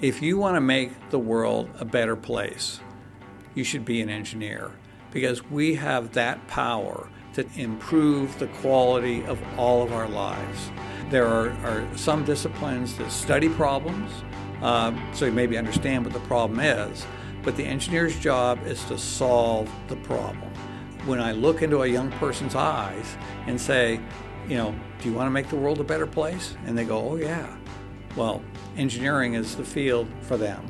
If you want to make the world a better place, you should be an engineer because we have that power to improve the quality of all of our lives. There are, are some disciplines that study problems, um, so you maybe understand what the problem is, but the engineer's job is to solve the problem. When I look into a young person's eyes and say, you know, do you want to make the world a better place? And they go, oh, yeah. Well, engineering is the field for them.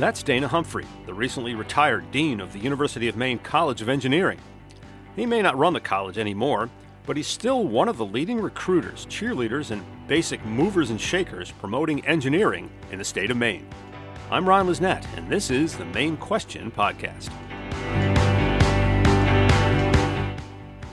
That's Dana Humphrey, the recently retired Dean of the University of Maine College of Engineering. He may not run the college anymore, but he's still one of the leading recruiters, cheerleaders, and basic movers and shakers promoting engineering in the state of Maine. I'm Ron Lisnett, and this is the Maine Question Podcast.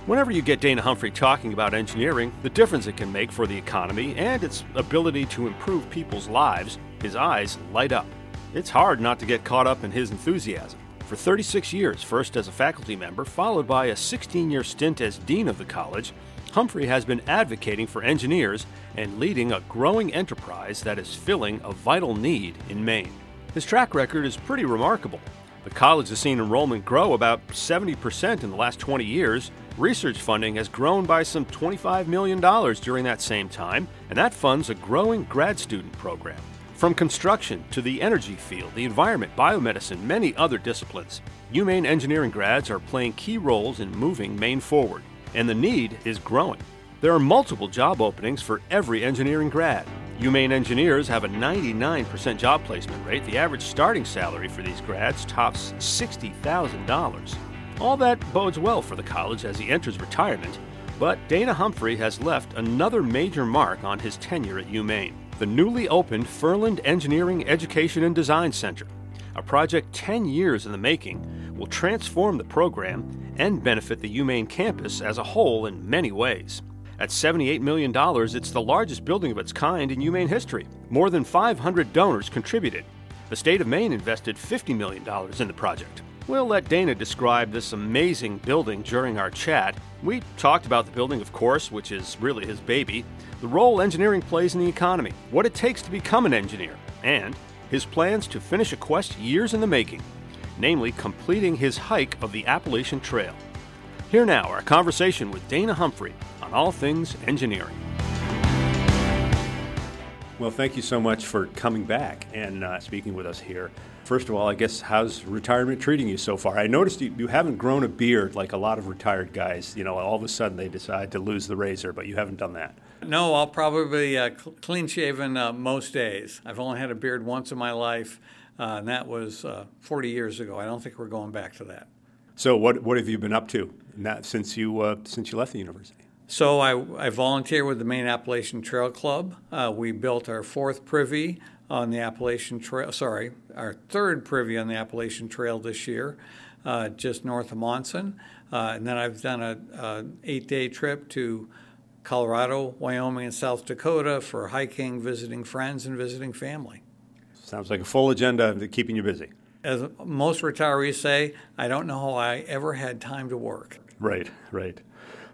Whenever you get Dana Humphrey talking about engineering, the difference it can make for the economy, and its ability to improve people's lives, his eyes light up. It's hard not to get caught up in his enthusiasm. For 36 years, first as a faculty member, followed by a 16 year stint as dean of the college, Humphrey has been advocating for engineers and leading a growing enterprise that is filling a vital need in Maine. His track record is pretty remarkable. The college has seen enrollment grow about 70% in the last 20 years. Research funding has grown by some $25 million during that same time, and that funds a growing grad student program. From construction to the energy field, the environment, biomedicine, many other disciplines, UMaine engineering grads are playing key roles in moving Maine forward, and the need is growing. There are multiple job openings for every engineering grad. UMaine engineers have a 99% job placement rate. The average starting salary for these grads tops $60,000. All that bodes well for the college as he enters retirement, but Dana Humphrey has left another major mark on his tenure at UMaine the newly opened Ferland Engineering Education and Design Center. A project 10 years in the making will transform the program and benefit the UMaine campus as a whole in many ways. At $78 million, it's the largest building of its kind in UMaine history. More than 500 donors contributed. The state of Maine invested $50 million in the project. We'll let Dana describe this amazing building during our chat. We talked about the building, of course, which is really his baby, the role engineering plays in the economy, what it takes to become an engineer, and his plans to finish a quest years in the making, namely completing his hike of the Appalachian Trail. Here now, our conversation with Dana Humphrey on all things engineering. Well, thank you so much for coming back and uh, speaking with us here. First of all, I guess how's retirement treating you so far? I noticed you, you haven't grown a beard like a lot of retired guys. You know, all of a sudden they decide to lose the razor, but you haven't done that. No, I'll probably uh, clean shaven uh, most days. I've only had a beard once in my life, uh, and that was uh, 40 years ago. I don't think we're going back to that. So, what what have you been up to since you uh, since you left the university? So I, I volunteer with the Maine Appalachian Trail Club. Uh, we built our fourth privy on the Appalachian Trail. Sorry, our third privy on the Appalachian Trail this year, uh, just north of Monson. Uh, and then I've done a, a eight-day trip to Colorado, Wyoming, and South Dakota for hiking, visiting friends, and visiting family. Sounds like a full agenda keeping you busy. As most retirees say, I don't know how I ever had time to work. Right, right.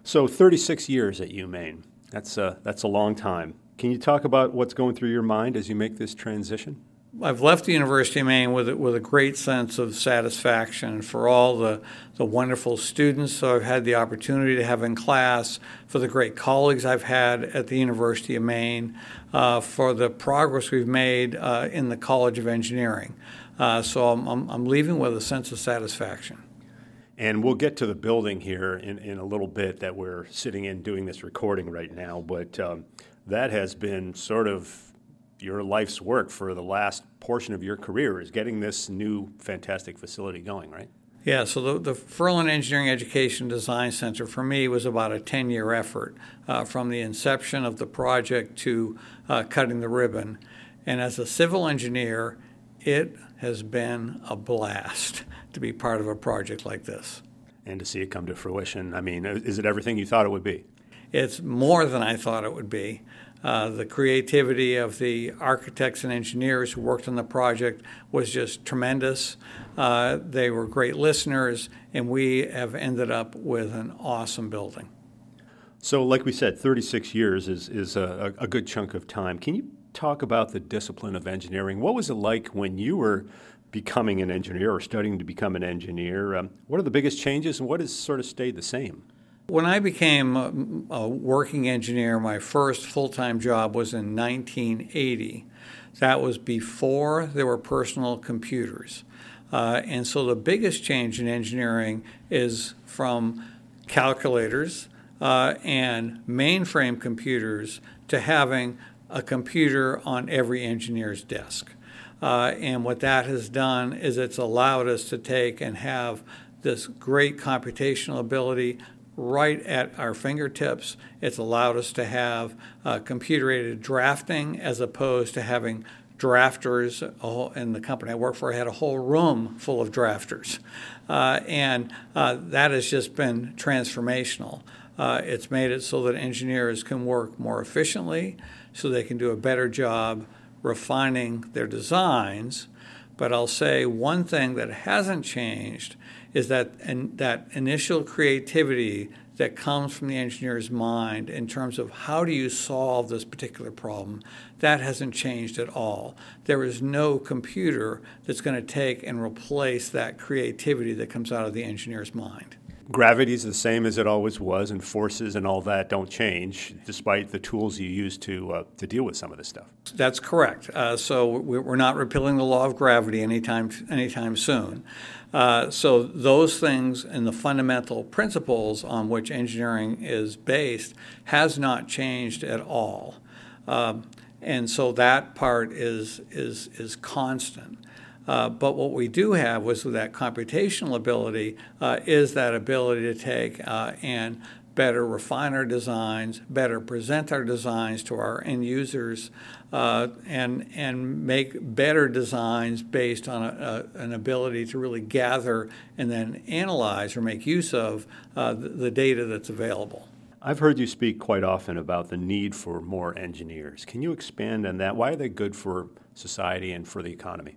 So 36 years at UMaine. That's a, that's a long time. Can you talk about what's going through your mind as you make this transition? I've left the University of Maine with, with a great sense of satisfaction for all the, the wonderful students I've had the opportunity to have in class, for the great colleagues I've had at the University of Maine, uh, for the progress we've made uh, in the College of Engineering. Uh, so I'm, I'm, I'm leaving with a sense of satisfaction. And we'll get to the building here in, in a little bit that we're sitting in doing this recording right now. But um, that has been sort of your life's work for the last portion of your career is getting this new fantastic facility going, right? Yeah, so the, the Ferland Engineering Education Design Center for me was about a 10 year effort uh, from the inception of the project to uh, cutting the ribbon. And as a civil engineer, it has been a blast to be part of a project like this. And to see it come to fruition. I mean, is it everything you thought it would be? It's more than I thought it would be. Uh, the creativity of the architects and engineers who worked on the project was just tremendous. Uh, they were great listeners, and we have ended up with an awesome building. So, like we said, 36 years is, is a, a good chunk of time. Can you talk about the discipline of engineering. What was it like when you were becoming an engineer or studying to become an engineer? Um, what are the biggest changes and what has sort of stayed the same? When I became a, working engineer, my first full time job was in 1980. That was before there were personal computers. Uh, and so the biggest change in engineering is from calculators uh, and mainframe computers to having a computer on every engineer's desk. Uh, and what that has done is it's allowed us to take and have this great computational ability right at our fingertips. It's allowed us to have uh, computer aided drafting as opposed to having drafters. In the company I work for, I had a whole room full of drafters. Uh, and uh, that has just been transformational. Uh, it's made it so that engineers can work more efficiently, so they can do a better job refining their designs. But I'll say one thing that hasn't changed is that and that initial creativity that comes from the engineer's mind in terms of how do you solve this particular problem that hasn't changed at all. There is no computer that's going to take and replace that creativity that comes out of the engineer's mind gravity is the same as it always was, and forces and all that don't change, despite the tools you use to uh, to deal with some of this stuff. That's correct. Uh, so we're not repealing the law of gravity anytime anytime soon. Uh, so those things and the fundamental principles on which engineering is based has not changed at all, um, and so that part is is is constant. Uh, but what we do have was that computational ability uh, is that ability to take uh, and better refine our designs, better present our designs to our end users, uh, and and make better designs based on a, a, an ability to really gather and then analyze or make use of uh, the, the data that's available. I've heard you speak quite often about the need for more engineers. Can you expand on that? Why are they good for society and for the economy?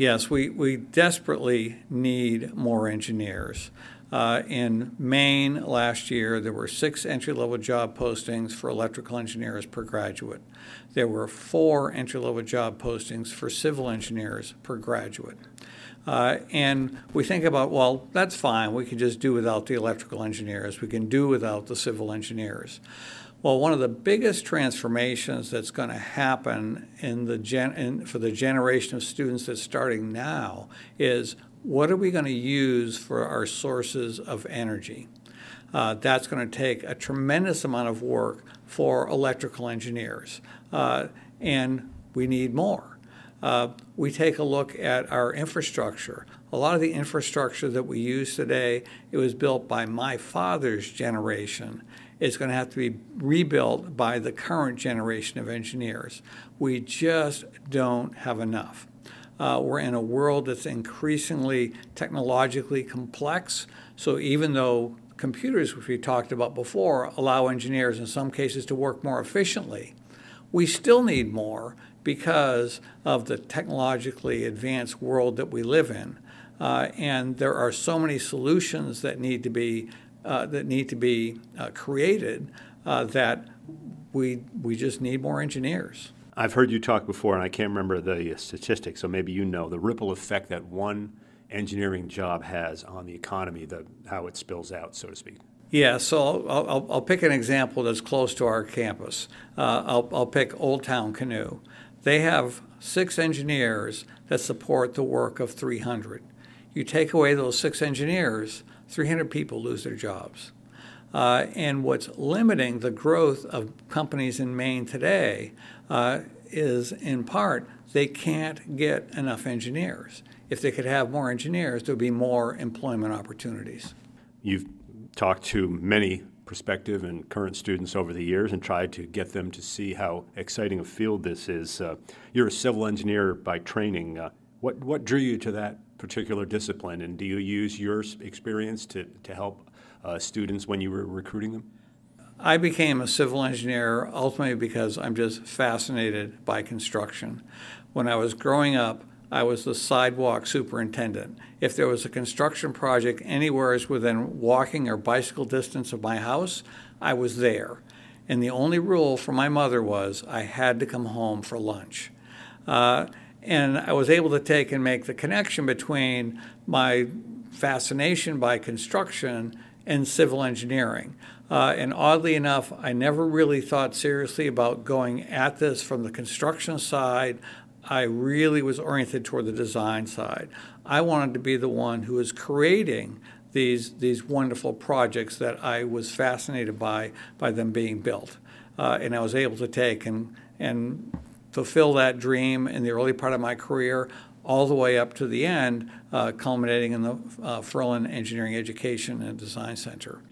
Yes, we, we desperately need more engineers. Uh, in Maine last year, there were six entry level job postings for electrical engineers per graduate. There were four entry level job postings for civil engineers per graduate. Uh, and we think about, well, that's fine. We can just do without the electrical engineers. We can do without the civil engineers. Well, one of the biggest transformations that's going to happen in the gen- in, for the generation of students that's starting now is what are we going to use for our sources of energy? Uh, that's going to take a tremendous amount of work for electrical engineers, uh, and we need more. Uh, we take a look at our infrastructure. A lot of the infrastructure that we use today, it was built by my father's generation is going to have to be rebuilt by the current generation of engineers. We just don't have enough. Uh, we're in a world that's increasingly technologically complex. So even though computers, which we talked about before, allow engineers in some cases to work more efficiently, we still need more because of the technologically advanced world that we live in. Uh, and there are so many solutions that need to be uh, that need to be uh, created uh, that we we just need more engineers. I've heard you talk before, and I can't remember the statistics, so maybe you know the ripple effect that one engineering job has on the economy, the how it spills out, so to speak. Yeah, so I'll, I'll, I'll pick an example that's close to our campus. Uh, I'll, I'll pick Old Town Canoe. They have six engineers that support the work of 300. You take away those six engineers, 300 people lose their jobs. Uh, and what's limiting the growth of companies in Maine today uh, is, in part, they can't get enough engineers. If they could have more engineers, there would be more employment opportunities. You've talked to many prospective and current students over the years and tried to get them to see how exciting a field this is. Uh, you're a civil engineer by training. Uh, what, what drew you to that particular discipline, and do you use your experience to, to help uh, students when you were recruiting them? I became a civil engineer ultimately because I'm just fascinated by construction. When I was growing up, I was the sidewalk superintendent. If there was a construction project anywhere within walking or bicycle distance of my house, I was there. And the only rule for my mother was I had to come home for lunch. Uh, and I was able to take and make the connection between my fascination by construction and civil engineering. Uh, and oddly enough, I never really thought seriously about going at this from the construction side. I really was oriented toward the design side. I wanted to be the one who was creating these these wonderful projects that I was fascinated by by them being built, uh, and I was able to take and and fulfill that dream in the early part of my career, all the way up to the end, uh, culminating in the uh, Ferland Engineering Education and Design Center.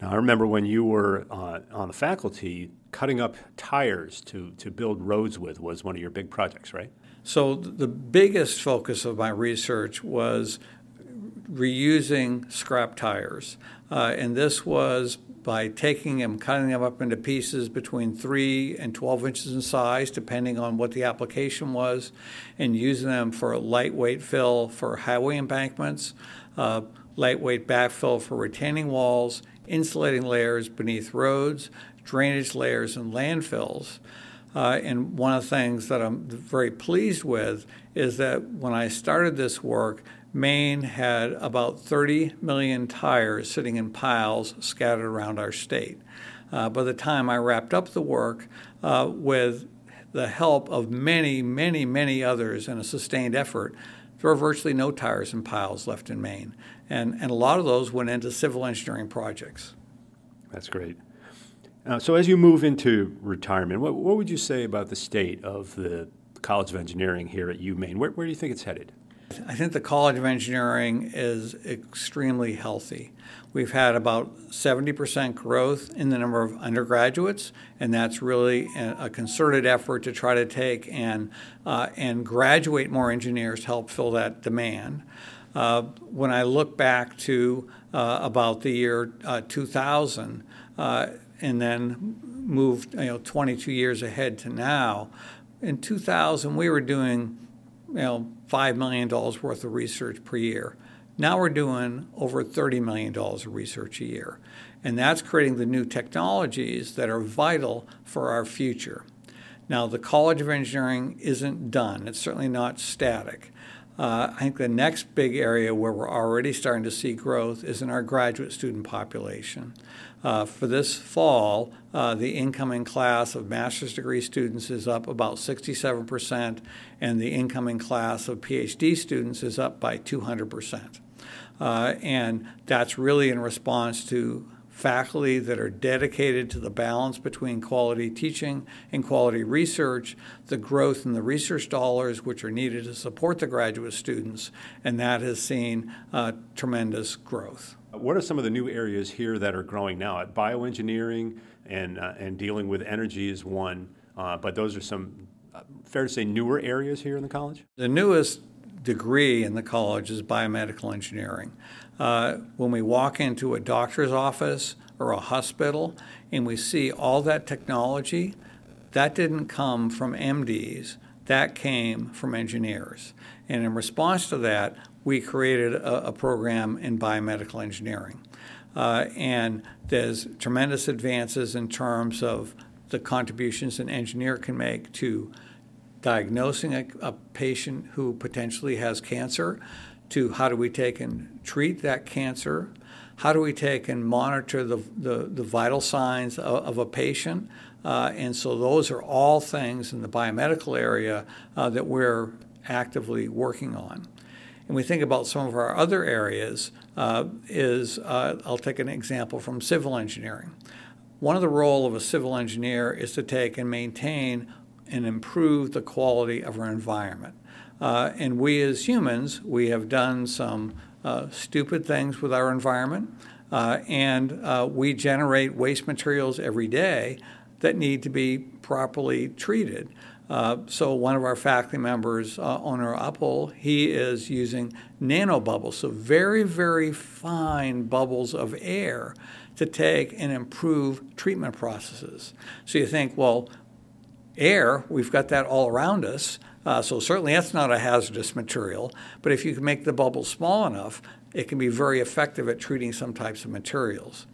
Now, I remember when you were uh, on the faculty, cutting up tires to, to build roads with was one of your big projects, right? So, the biggest focus of my research was reusing scrap tires. Uh, and this was by taking them, cutting them up into pieces between 3 and 12 inches in size, depending on what the application was, and using them for lightweight fill for highway embankments, uh, lightweight backfill for retaining walls, insulating layers beneath roads, drainage layers, and landfills. Uh, and one of the things that I'm very pleased with is that when I started this work, Maine had about 30 million tires sitting in piles scattered around our state. Uh, by the time I wrapped up the work, uh, with the help of many, many, many others and a sustained effort, there were virtually no tires in piles left in Maine. And, and a lot of those went into civil engineering projects. That's great. Uh, so, as you move into retirement, what, what would you say about the state of the College of Engineering here at UMaine? Where, where do you think it's headed? I think the College of Engineering is extremely healthy. We've had about 70% growth in the number of undergraduates, and that's really a concerted effort to try to take and, uh, and graduate more engineers to help fill that demand. Uh, when I look back to uh, about the year uh, 2000 uh, and then moved you know, 22 years ahead to now, in 2000 we were doing you know, $5 million worth of research per year. Now we're doing over $30 million of research a year. And that's creating the new technologies that are vital for our future. Now, the College of Engineering isn't done, it's certainly not static. Uh, I think the next big area where we're already starting to see growth is in our graduate student population. Uh, for this fall, uh, the incoming class of master's degree students is up about 67%, and the incoming class of PhD students is up by 200%. Uh, and that's really in response to faculty that are dedicated to the balance between quality teaching and quality research, the growth in the research dollars which are needed to support the graduate students, and that has seen uh, tremendous growth. What are some of the new areas here that are growing now? At Bioengineering and, uh, and dealing with energy is one, uh, but those are some, uh, fair to say, newer areas here in the college? The newest degree in the college is biomedical engineering. Uh, when we walk into a doctor's office or a hospital and we see all that technology, that didn't come from MDs, that came from engineers. And in response to that, we created a, a program in biomedical engineering. Uh, and there's tremendous advances in terms of the contributions an engineer can make to diagnosing a, a patient who potentially has cancer, to how do we take and treat that cancer, how do we take and monitor the, the, the vital signs of, of a patient. Uh, and so those are all things in the biomedical area uh, that we're actively working on. And we think about some of our other areas uh, is, uh, I'll take an example from civil engineering. One of the role of a civil engineer is to take and maintain and improve the quality of our environment. Uh, and we as humans, we have done some uh, stupid things with our environment, uh, and uh, we generate waste materials every day that need to be properly treated. Uh, so one of our faculty members, uh, Onur Apul, he is using nanobubbles, so very, very fine bubbles of air to take and improve treatment processes. So you think, well, air, we've got that all around us. Uh, so certainly that's not a hazardous material. But if you can make the bubble small enough, it can be very effective at treating some types of materials.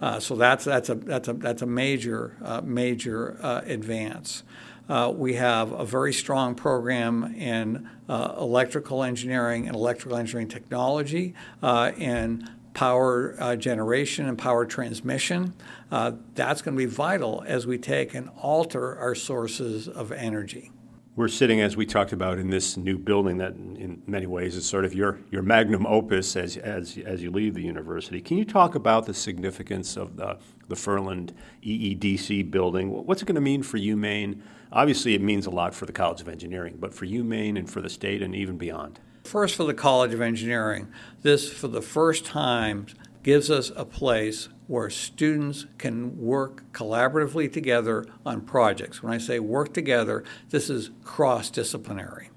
Uh, so that's that's a that's a that's a major uh, major uh, advance. Uh, we have a very strong program in uh, electrical engineering and electrical engineering technology and power generation and power transmission. that's going to be vital as we take and alter our sources of energy. We're sitting, as we talked about, in this new building that, in many ways, is sort of your, your magnum opus as, as, as you leave the university. Can you talk about the significance of the, the Ferland EEDC building? What's it going to mean for UMaine? Obviously, it means a lot for the College of Engineering, but for UMaine and for the state and even beyond. First, for the College of Engineering, this, for the first time, gives us a place where students can work collaboratively together on projects. When I say work together, this is cross disciplinary.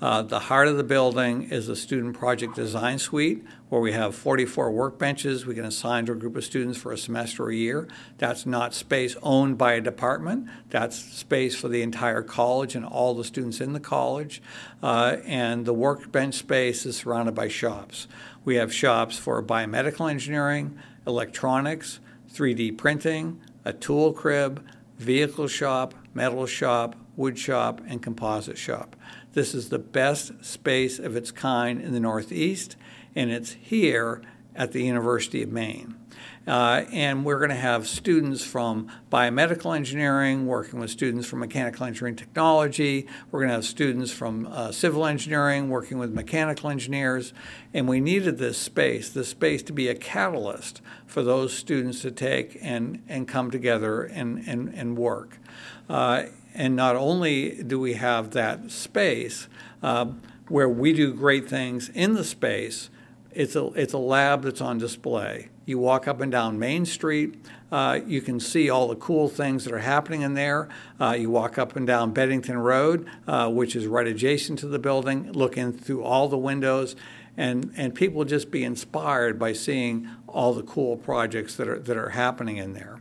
Uh, the heart of the building is the Student Project Design Suite, where we have 44 workbenches we can assign to a group of students for a semester or a year. That's not space owned by a department, that's space for the entire college and all the students in the college. Uh, and the workbench space is surrounded by shops. We have shops for biomedical engineering, electronics, 3D printing, a tool crib, vehicle shop, metal shop, wood shop, and composite shop. This is the best space of its kind in the Northeast, and it's here at the University of Maine. Uh, and we're going to have students from biomedical engineering working with students from mechanical engineering technology. We're going to have students from uh, civil engineering working with mechanical engineers. And we needed this space, this space to be a catalyst for those students to take and, and come together and, and, and work. Uh, and not only do we have that space uh, where we do great things in the space, it's a, it's a lab that's on display. You walk up and down Main Street, uh, you can see all the cool things that are happening in there. Uh, you walk up and down Beddington Road, uh, which is right adjacent to the building, looking through all the windows, and, and people just be inspired by seeing all the cool projects that are, that are happening in there.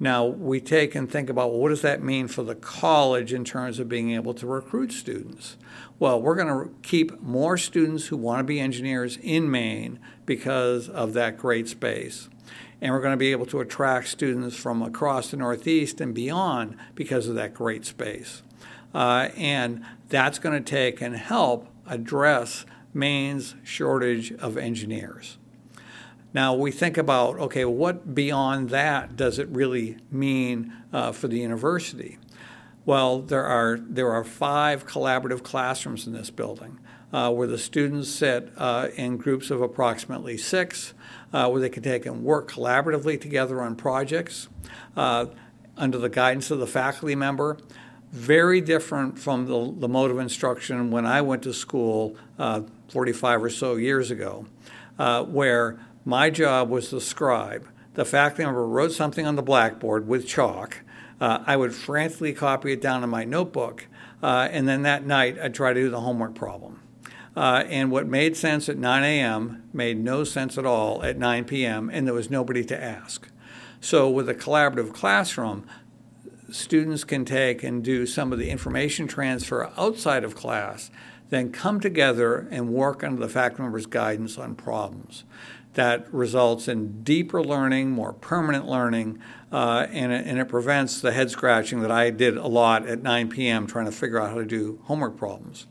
Now, we take and think about well, what does that mean for the college in terms of being able to recruit students? Well, we're going to keep more students who want to be engineers in Maine because of that great space. And we're going to be able to attract students from across the Northeast and beyond because of that great space. Uh, and that's going to take and help address Maine's shortage of engineers. Now we think about okay, what beyond that does it really mean uh, for the university? Well, there are there are five collaborative classrooms in this building. Uh, where the students sit uh, in groups of approximately six, uh, where they can take and work collaboratively together on projects uh, under the guidance of the faculty member. Very different from the, the mode of instruction when I went to school uh, 45 or so years ago, uh, where my job was the scribe. The faculty member wrote something on the blackboard with chalk. Uh, I would frantically copy it down in my notebook, uh, and then that night I'd try to do the homework problem. Uh, and what made sense at 9 a.m. made no sense at all at 9 p.m., and there was nobody to ask. So, with a collaborative classroom, students can take and do some of the information transfer outside of class, then come together and work under the faculty member's guidance on problems that results in deeper learning, more permanent learning, uh, and, it, and it prevents the head scratching that I did a lot at 9 p.m. trying to figure out how to do homework problems.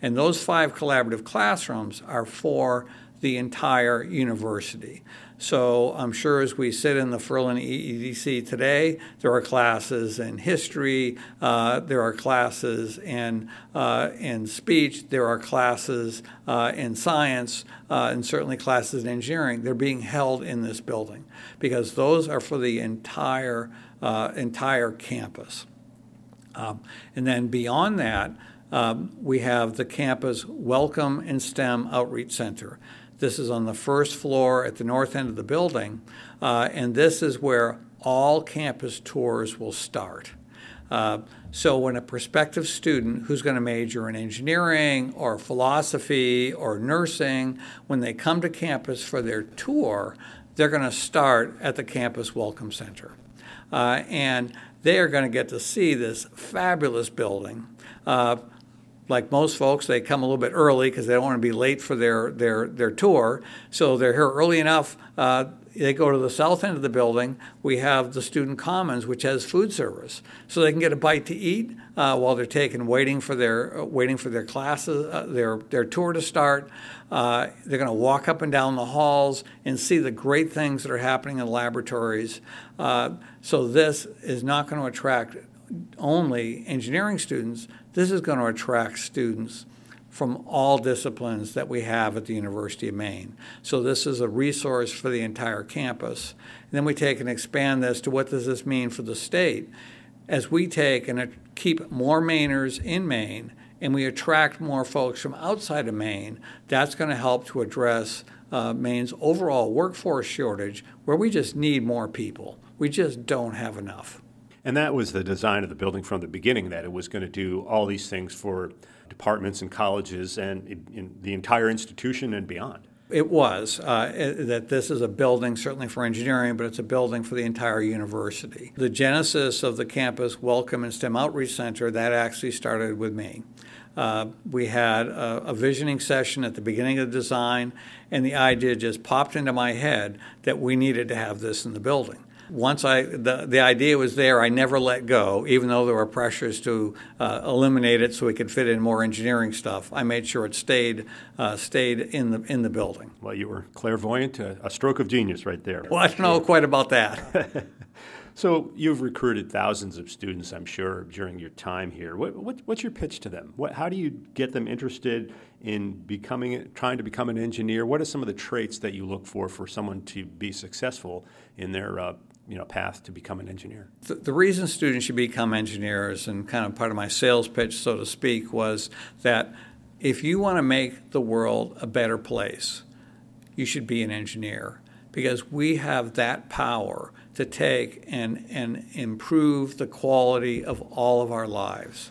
And those five collaborative classrooms are for the entire university. So I'm sure as we sit in the Ferland EEDC today, there are classes in history, uh, there are classes in, uh, in speech, there are classes uh, in science, uh, and certainly classes in engineering. They're being held in this building because those are for the entire, uh, entire campus. Um, and then beyond that, um, we have the campus Welcome and STEM Outreach Center. This is on the first floor at the north end of the building, uh, and this is where all campus tours will start. Uh, so, when a prospective student who's going to major in engineering or philosophy or nursing, when they come to campus for their tour, they're going to start at the Campus Welcome Center. Uh, and they are going to get to see this fabulous building. Uh, like most folks, they come a little bit early because they don't want to be late for their, their, their tour. So they're here early enough uh, they go to the south end of the building. We have the student commons, which has food service, so they can get a bite to eat uh, while they're taking waiting for their uh, waiting for their classes, uh, their their tour to start. Uh, they're going to walk up and down the halls and see the great things that are happening in laboratories. Uh, so this is not going to attract only engineering students. This is going to attract students from all disciplines that we have at the University of Maine. So this is a resource for the entire campus. And then we take and expand this to what does this mean for the state? As we take and keep more Mainers in Maine and we attract more folks from outside of Maine, that's going to help to address uh, Maine's overall workforce shortage where we just need more people. We just don't have enough. And that was the design of the building from the beginning, that it was going to do all these things for departments and colleges and in the entire institution and beyond. It was uh, that this is a building certainly for engineering, but it's a building for the entire university. The genesis of the campus Welcome and STEM Outreach Center that actually started with me. Uh, we had a, a, visioning session at the beginning of the design, and the idea just popped into my head that we needed to have this in the building once I the, the idea was there, I never let go, even though there were pressures to uh, eliminate it so we could fit in more engineering stuff. I made sure it stayed uh, stayed in the in the building. Well, you were clairvoyant, a, a stroke of genius right there. Well, I don't know quite about that. so you've recruited thousands of students, I'm sure, during your time here. What, what, what's your pitch to them? What, how do you get them interested in becoming, trying to become an engineer? What are some of the traits that you look for for someone to be successful in their uh, you know path to become an engineer. The, the, reason students should become engineers, and kind of part of my sales pitch, so to speak, was that if you want to make the world a better place, you should be an engineer because we have that power to take and and improve the quality of all of our lives.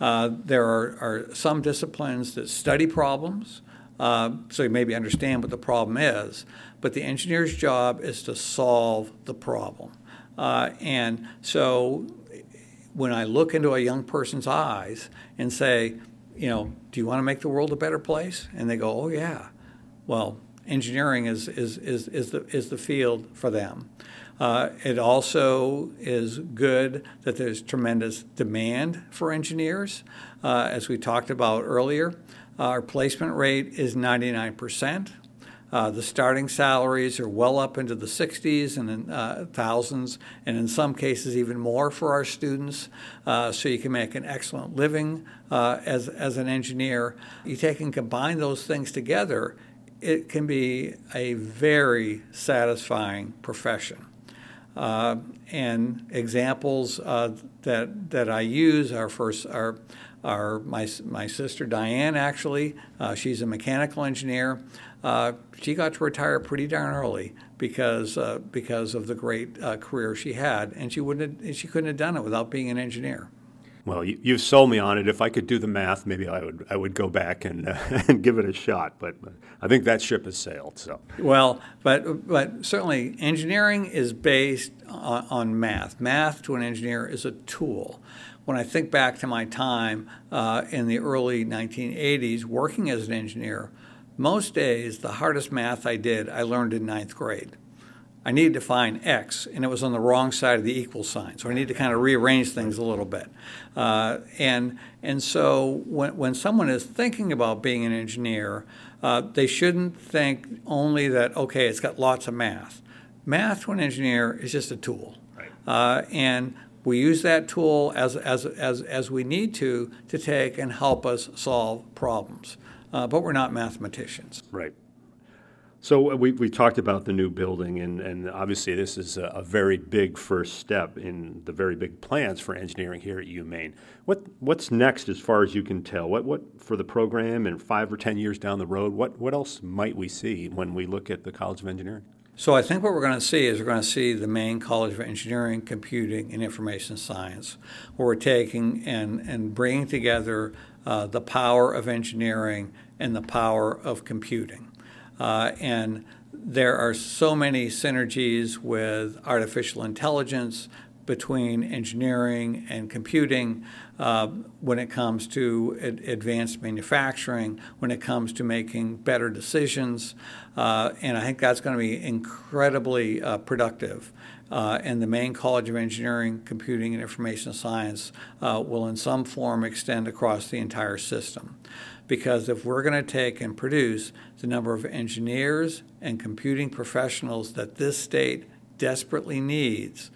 Uh, there are, are some disciplines that study problems. Uh, so you maybe understand what the problem is. But the engineer's job is to solve the problem. Uh, and so when I look into a young person's eyes and say, you know, do you want to make the world a better place? And they go, oh, yeah. Well, engineering is, is, is, is, the, is the field for them. Uh, it also is good that there's tremendous demand for engineers. Uh, as we talked about earlier, our placement rate is 99%. Uh, the starting salaries are well up into the 60s and uh, thousands, and in some cases even more for our students. Uh, so you can make an excellent living uh, as, as an engineer. You take and combine those things together, it can be a very satisfying profession. Uh, and examples uh, that that I use are first are are my my sister Diane actually she's a mechanical engineer uh, she got to retire pretty darn early because uh, because of the great uh, career she had, and she wouldn't have, she couldn't have done it without being an engineer. Well, you, have sold me on it. If I could do the math, maybe I would I would go back and uh, and give it a shot. But I think that ship has sailed. So well, but but certainly engineering is based on, on math. Math to an engineer is a tool when I think back to my time uh, in the early 1980s working as an engineer, most days, the hardest math I did, I learned in ninth grade. I needed to find x, and it was on the wrong side of the equal sign. So I need to kind of rearrange things a little bit. Uh, and and so when when someone is thinking about being an engineer, uh, they shouldn't think only that okay, it's got lots of math. Math to an engineer is just a tool, right. uh, and we use that tool as, as as as we need to to take and help us solve problems uh, but we're not mathematicians. Right. So uh, we, we talked about the new building, and, and obviously this is a, a, very big first step in the very big plans for engineering here at UMaine. What what's next, as far as you can tell? What what for the program, and five or ten years down the road, what what else might we see when we look at the College of Engineering? So I think what we're going to see is we're going to see the Maine College of Engineering, Computing, and Information Science, where we're taking and and bringing together uh, the power of engineering and the power of computing. Uh, and there are so many synergies with artificial intelligence, between engineering and computing uh, when it comes to ad- advanced manufacturing, when it comes to making better decisions. Uh, and I think that's going to be incredibly uh, productive. Uh, and the Maine College of Engineering, Computing, and Information Science uh, will, in some form, extend across the entire system. Because if we're going to take and produce the number of engineers and computing professionals that this state desperately needs,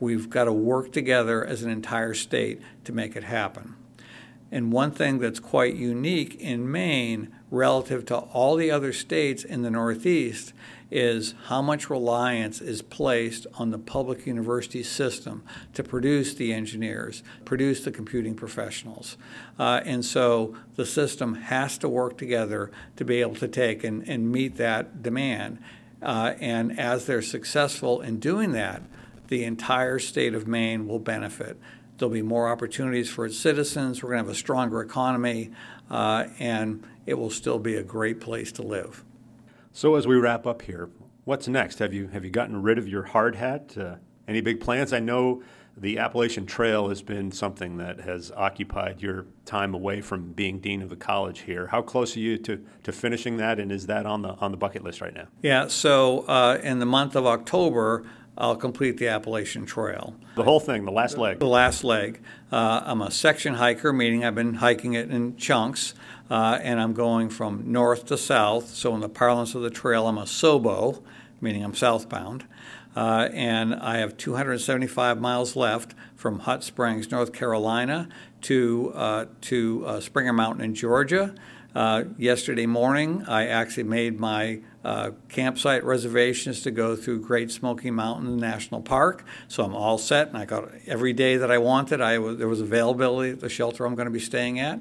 we've got to work together as an entire state to make it happen. And one thing that's quite unique in Maine relative to all the other states in the Northeast is how much reliance is placed on the public university system to produce the engineers, produce the computing professionals. Uh, and so the system has to work together to be able to take and, and meet that demand. Uh, and as they're successful in doing that, the entire state of Maine will benefit. There'll be more opportunities for its citizens. We're going to have a stronger economy, uh, and it will still be a great place to live. So as we wrap up here, what's next? Have you have you gotten rid of your hard hat? Uh, any big plans? I know the Appalachian Trail has been something that has occupied your time away from being dean of the college here. How close are you to, to finishing that, and is that on the on the bucket list right now? Yeah. So uh, in the month of October. I'll complete the Appalachian Trail. The whole thing, the last leg. The last leg. Uh, I'm a section hiker, meaning I've been hiking it in chunks uh, and I'm going from north to south. So, in the parlance of the trail, I'm a SOBO, meaning I'm southbound. Uh, and I have 275 miles left from Hot Springs, North Carolina, to uh, to uh, Springer Mountain in Georgia. Uh, yesterday morning, I actually made my uh, campsite reservations to go through Great Smoky Mountain National Park. So I'm all set, and I got every day that I wanted. I was, there was availability at the shelter I'm going to be staying at.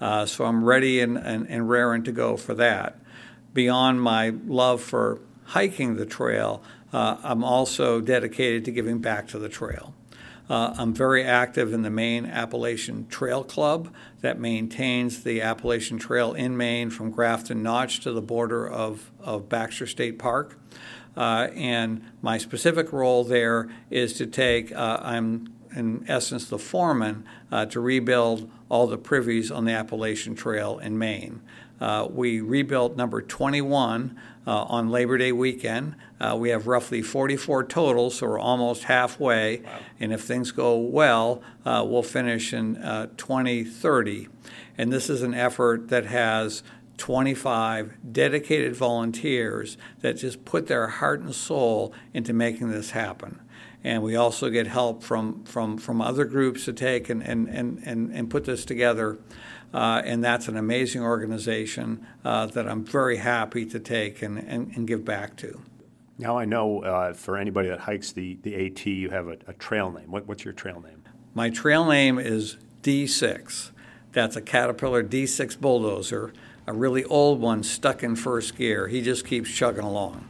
Uh, so I'm ready and, and, and raring to go for that. Beyond my love for hiking the trail, uh, I'm also dedicated to giving back to the trail. Uh, I'm very active in the Maine Appalachian Trail Club that maintains the Appalachian Trail in Maine from Grafton Notch to the border of, of Baxter State Park. Uh, and my specific role there is to take, uh, I'm in essence the foreman uh, to rebuild all the privies on the Appalachian Trail in Maine. Uh, we rebuilt number 21 uh, on Labor Day weekend. Uh, we have roughly 44 total, so we're almost halfway. Wow. And if things go well, uh, we'll finish in uh, 2030. And this is an effort that has 25 dedicated volunteers that just put their heart and soul into making this happen and we also get help from from from other groups to take and and and and, and put this together. Uh, and that's an amazing organization uh, that I'm very happy to take and, and, and give back to. Now I know uh, for anybody that hikes the, the AT, you have a, a trail name. What, what's your trail name? My trail name is D6. That's a Caterpillar D6 bulldozer, a really old one stuck in first gear. He just keeps chugging along.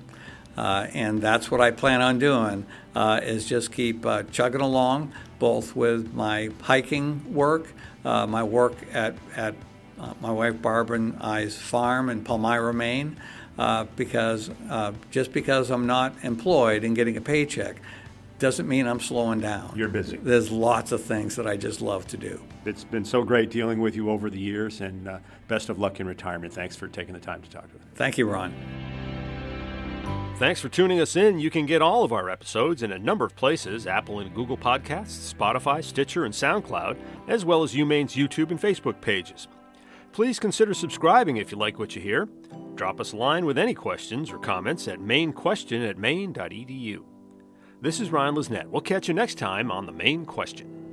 Uh, and that's what I plan on doing uh, is just keep uh, chugging along, both with my hiking work, uh, my work at, at uh, my wife Barbara and I's farm in Palmyra, Maine, uh, because just because I'm not employed and getting a paycheck doesn't mean I'm slowing down. You're busy. There's lots of things that I just love to do. It's been so great dealing with you over the years, and best of luck in retirement. Thanks for taking the time to talk to us. Thank you, Ron. Thanks for tuning us in. You can get all of our episodes in a number of places Apple and Google Podcasts, Spotify, Stitcher, and SoundCloud, as well as UMaine's YouTube and Facebook pages. Please consider subscribing if you like what you hear. Drop us a line with any questions or comments at mainequestion at maine.edu. This is Ryan Lisnett. We'll catch you next time on The Maine Question.